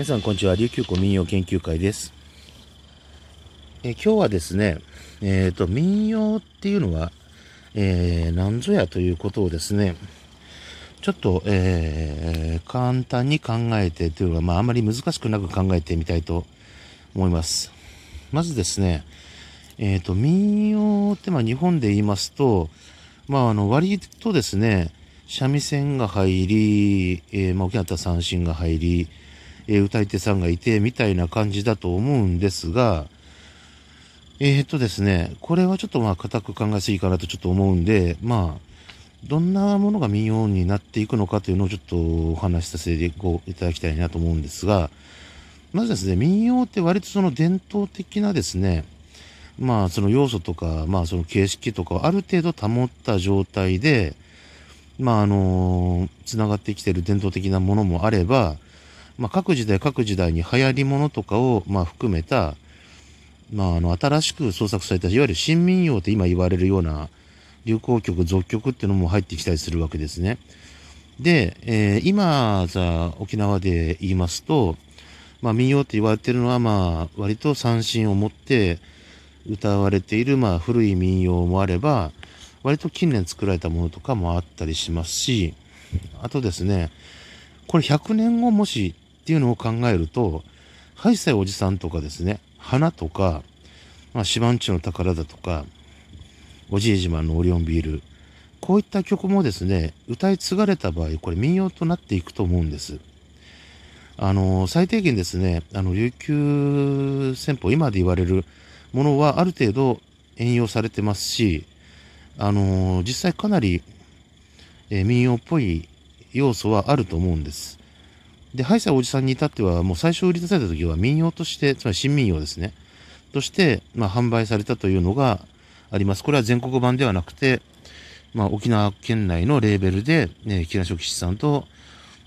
皆さんこんにちは琉球湖民謡研究会ですえ今日はですねえっ、ー、と民謡っていうのは、えー、何ぞやということをですねちょっと、えー、簡単に考えてというのは、まあ、あまり難しくなく考えてみたいと思います。まずですね、えっ、ー、と、民謡って、まあ、日本で言いますと、まあ、あの、割とですね、三味線が入り、えー、まあ、沖縄三振が入り、えー、歌い手さんがいて、みたいな感じだと思うんですが、えー、っとですね、これはちょっとまあ、固く考えすぎかなとちょっと思うんで、まあ、どんなものが民謡になっていくのかというのをちょっとお話しさせていただきたいなと思うんですが、まずですね、民謡って割とその伝統的なですね、まあその要素とか、まあその形式とかをある程度保った状態で、まああの、つながってきてる伝統的なものもあれば、まあ各時代各時代に流行りものとかをまあ含めた、まああの新しく創作された、いわゆる新民謡って今言われるような流行曲、俗曲っていうのも入ってきたりするわけですね。で、えー、今さ、沖縄で言いますと、まあ民謡って言われてるのはまあ割と三振を持って歌われているまあ古い民謡もあれば、割と近年作られたものとかもあったりしますし、あとですね、これ100年後もしっていうのを考えると、ハイサイおじさんとかですね、花とか、まあ、シマンチの宝だとか、おじいじまのオリオンビール、こういった曲もですね、歌い継がれた場合、これ民謡となっていくと思うんです。あの、最低限ですね、あの、琉球戦法、今で言われるものはある程度援用されてますし、あの、実際かなり、え、民謡っぽい要素はあると思うんです。で、ハイサイおじさんに至っては、もう最初売り出された時は民謡として、つまり新民謡ですね、として、まあ、販売されたというのがあります。これは全国版ではなくて、まあ、沖縄県内のレーベルで、ね、木梨吉さんと、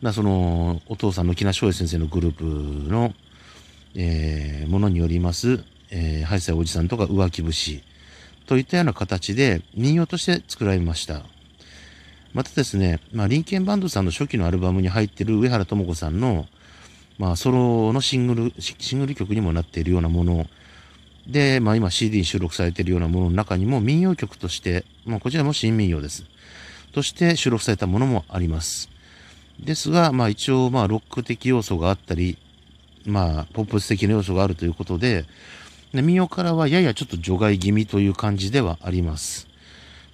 まあ、その、お父さんの木梨翔英先生のグループの、えー、ものによります、えー、ハイサイおじさんとか浮気節といったような形で民謡として作られました。またですね、まあ、リンケンバンドさんの初期のアルバムに入っている上原智子さんの、まあ、ソロのシングル、シングル曲にもなっているようなもので、まあ、今 CD に収録されているようなものの中にも民謡曲として、まあ、こちらも新民謡です。として収録されたものもあります。ですが、まあ一応、まあロック的要素があったり、まあポップス的な要素があるということで、民謡からはややちょっと除外気味という感じではあります。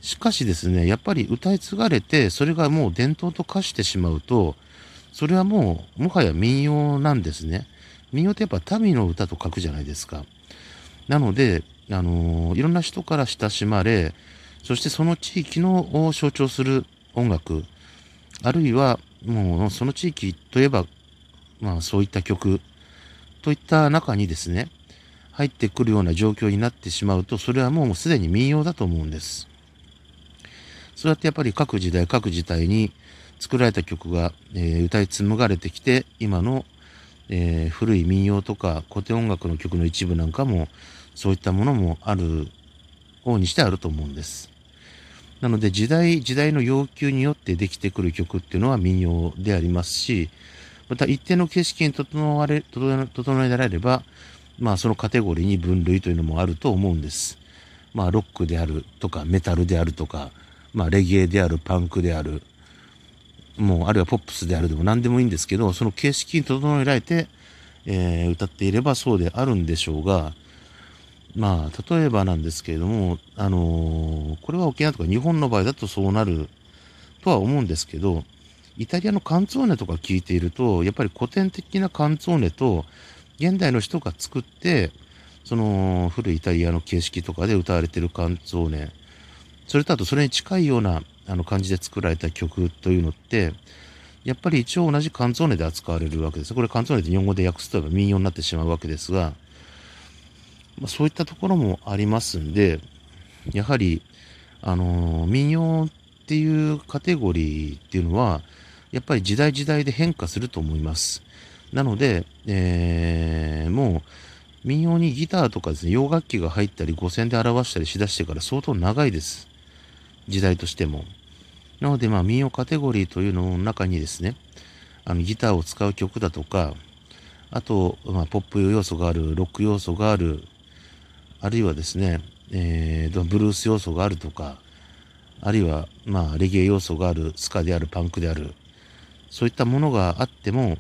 しかしですね、やっぱり歌い継がれて、それがもう伝統と化してしまうと、それはもう、もはや民謡なんですね。民謡ってやっぱ民の歌と書くじゃないですか。なので、あのー、いろんな人から親しまれ、そしてその地域のを象徴する音楽、あるいはもうその地域といえば、まあそういった曲といった中にですね、入ってくるような状況になってしまうと、それはもうすでに民謡だと思うんです。そうやってやっぱり各時代各時代に作られた曲が、えー、歌い紡がれてきて、今の、えー、古い民謡とか古典音楽の曲の一部なんかも、そういったものもある、方にしてあると思うんです。なので時代時代の要求によってできてくる曲っていうのは民謡でありますし、また一定の形式に整われ、整えられれば、まあそのカテゴリーに分類というのもあると思うんです。まあロックであるとかメタルであるとか、まあレゲエである、パンクである、もうあるいはポップスであるでも何でもいいんですけど、その形式に整えられて、えー、歌っていればそうであるんでしょうが、まあ、例えばなんですけれども、あのー、これは沖縄とか日本の場合だとそうなるとは思うんですけど、イタリアのカンツォーネとか聞いていると、やっぱり古典的なカンツォーネと、現代の人が作って、その古いイタリアの形式とかで歌われてるカンツォーネ、それとあとそれに近いようなあの感じで作られた曲というのって、やっぱり一応同じカンツーネで扱われるわけです。これカンツーネって日本語で訳すと民謡になってしまうわけですが、まあ、そういったところもありますんで、やはり、あのー、民謡っていうカテゴリーっていうのは、やっぱり時代時代で変化すると思います。なので、えー、もう民謡にギターとかですね、洋楽器が入ったり、五線で表したりしだしてから相当長いです。時代としても。なので、まあ民謡カテゴリーというのの中にですね、あのギターを使う曲だとか、あと、まあ、ポップ要素がある、ロック要素がある、あるいはですね、えー、ブルース要素があるとか、あるいは、まあ、レゲエ要素がある、スカである、パンクである、そういったものがあっても、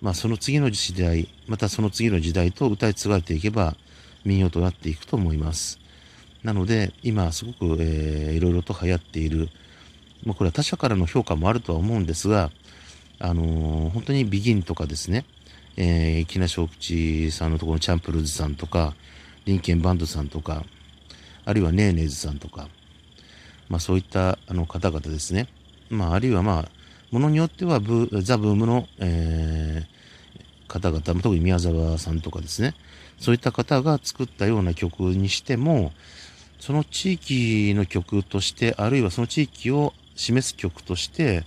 まあ、その次の時代、またその次の時代と歌い継がれていけば、民謡となっていくと思います。なので、今すごく、えー、いろいろと流行っている、まあ、これは他者からの評価もあるとは思うんですが、あのー、本当にビギンとかですね、えー、木梨小口さんのところのチャンプルーズさんとか、リンケンバンドさんとか、あるいはネーネーズさんとか、まあそういったあの方々ですね。まああるいはまあ、ものによってはブザ・ブームの、えー、方々、特に宮沢さんとかですね、そういった方が作ったような曲にしても、その地域の曲として、あるいはその地域を示す曲として、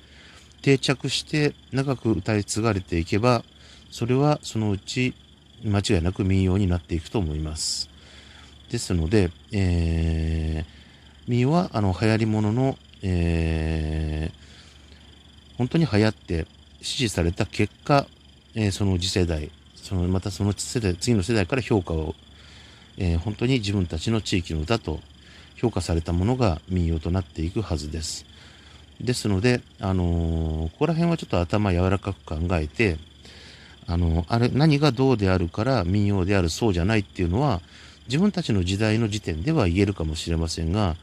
定着して長く歌い継がれていけば、それはそのうち間違いなく民謡になっていくと思います。ですので、えー、民謡はあの流行り物の、えー、本当に流行って支持された結果、えー、その次世代、そのまたその世代次の世代から評価を、えー、本当に自分たちの地域の歌と評価されたものが民謡となっていくはずです。ですので、あのー、ここら辺はちょっと頭柔らかく考えて、あの、あれ、何がどうであるから民謡であるそうじゃないっていうのは、自分たちの時代の時点では言えるかもしれませんが、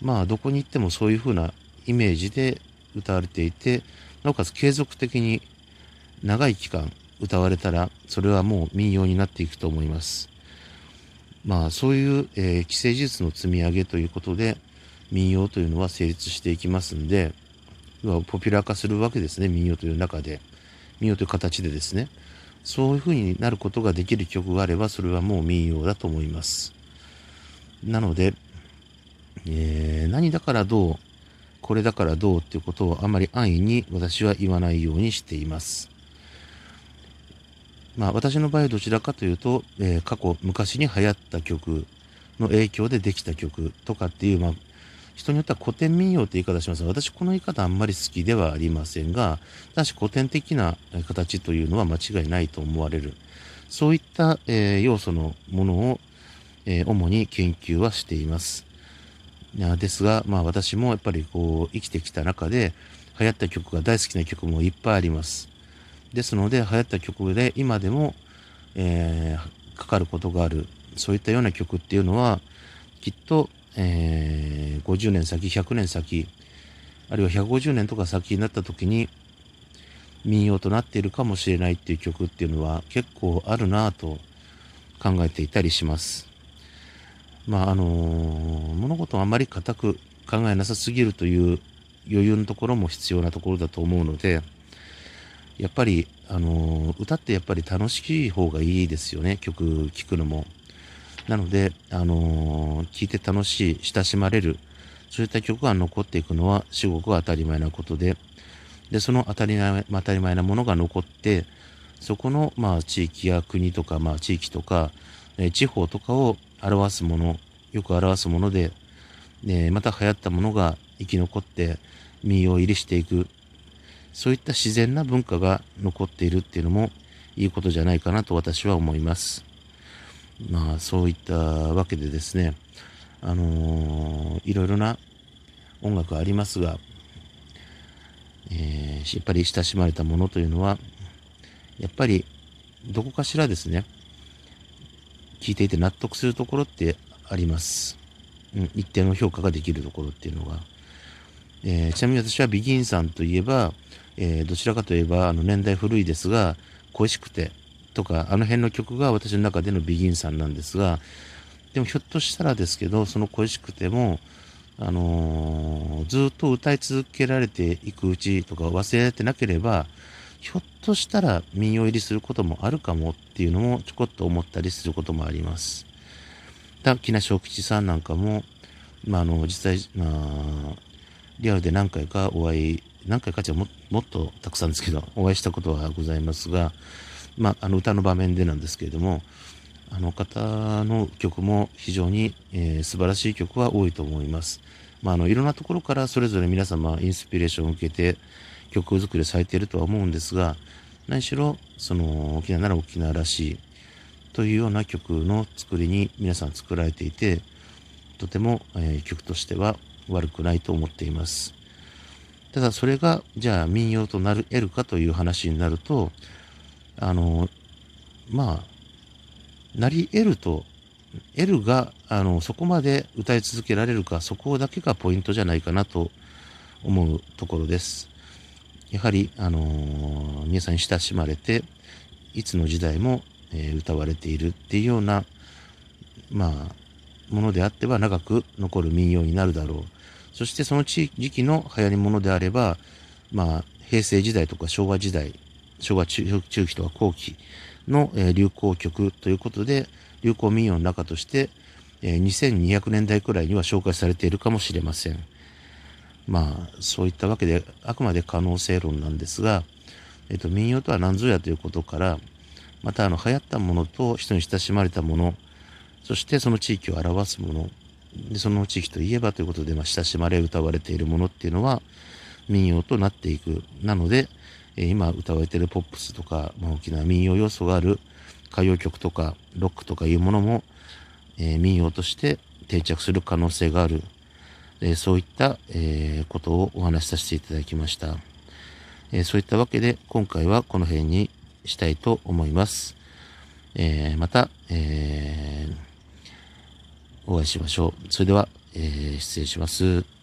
まあ、どこに行ってもそういうふうなイメージで歌われていて、なおかつ継続的に長い期間歌われたら、それはもう民謡になっていくと思います。まあ、そういう、えー、既成事実の積み上げということで、民謡というのは成立していきますんで、ポピュラー化するわけですね、民謡という中で。民謡という形でですね、そういうふうになることができる曲があれば、それはもう民謡だと思います。なので、えー、何だからどう、これだからどうっていうことをあまり安易に私は言わないようにしています。まあ私の場合どちらかというと、えー、過去昔に流行った曲の影響でできた曲とかっていう、まあ人によっては古典民謡って言い方しますが、私この言い方あんまり好きではありませんが、ただし古典的な形というのは間違いないと思われる。そういった、えー、要素のものを、えー、主に研究はしています。ですが、まあ私もやっぱりこう生きてきた中で流行った曲が大好きな曲もいっぱいあります。ですので流行った曲で今でも、えー、かかることがある、そういったような曲っていうのはきっとえー、50年先、100年先、あるいは150年とか先になった時に民謡となっているかもしれないっていう曲っていうのは結構あるなぁと考えていたりします。まああのー、物事をあまり固く考えなさすぎるという余裕のところも必要なところだと思うので、やっぱり、あの、歌ってやっぱり楽しい方がいいですよね、曲聴くのも。なので、あのー、聴いて楽しい、親しまれる、そういった曲が残っていくのは至極当たり前なことで、で、その当たり前当たり前なものが残って、そこの、まあ、地域や国とか、まあ、地域とか、え地方とかを表すもの、よく表すもので、ね、また流行ったものが生き残って民謡入りしていく、そういった自然な文化が残っているっていうのもいいことじゃないかなと私は思います。まあそういったわけでですね、あのー、いろいろな音楽ありますが、えー、やっぱり親しまれたものというのは、やっぱりどこかしらですね、聞いていて納得するところってあります。うん、一定の評価ができるところっていうのが。えー、ちなみに私はビギンさんといえば、えー、どちらかといえばあの年代古いですが、恋しくて、とか、あの辺の曲が私の中でのビギンさんなんですが、でもひょっとしたらですけど、その恋しくても、あのー、ずっと歌い続けられていくうちとか忘れてなければ、ひょっとしたら民謡入りすることもあるかもっていうのもちょこっと思ったりすることもあります。だ木梨小吉さんなんかも、まあ、あの、実際、まあ、リアルで何回かお会い、何回かじゃももっとたくさんですけど、お会いしたことはございますが、まあ、あの歌の場面でなんですけれども、あの方の曲も非常に、えー、素晴らしい曲は多いと思います。まあ、あのいろんなところからそれぞれ皆様インスピレーションを受けて曲作りされているとは思うんですが、何しろ、その、沖縄なら沖縄らしい、というような曲の作りに皆さん作られていて、とても、えー、曲としては悪くないと思っています。ただそれが、じゃあ民謡となる、得るかという話になると、あの、まあ、なり得ると、得るが、あの、そこまで歌い続けられるか、そこだけがポイントじゃないかなと思うところです。やはり、あの、皆さんに親しまれて、いつの時代も、えー、歌われているっていうような、まあ、ものであっては長く残る民謡になるだろう。そしてその時期の流行り物であれば、まあ、平成時代とか昭和時代、昭和中中期とか後期の、えー、流行曲ということで、流行民謡の中として、えー、2200年代くらいには紹介されているかもしれません。まあ、そういったわけで、あくまで可能性論なんですが、えっと、民謡とは何ぞやということから、また、あの、流行ったものと人に親しまれたもの、そしてその地域を表すもの、でその地域といえばということで、まあ、親しまれ、歌われているものっていうのは、民謡となっていく。なので、えー、今歌われているポップスとか、まあ、大きな民謡要素がある歌謡曲とか、ロックとかいうものも、えー、民謡として定着する可能性がある。えそういった、えことをお話しさせていただきました。えそういったわけで今回はこの辺にしたいと思います。えまた、えーお会いしましょう。それでは、え失礼します。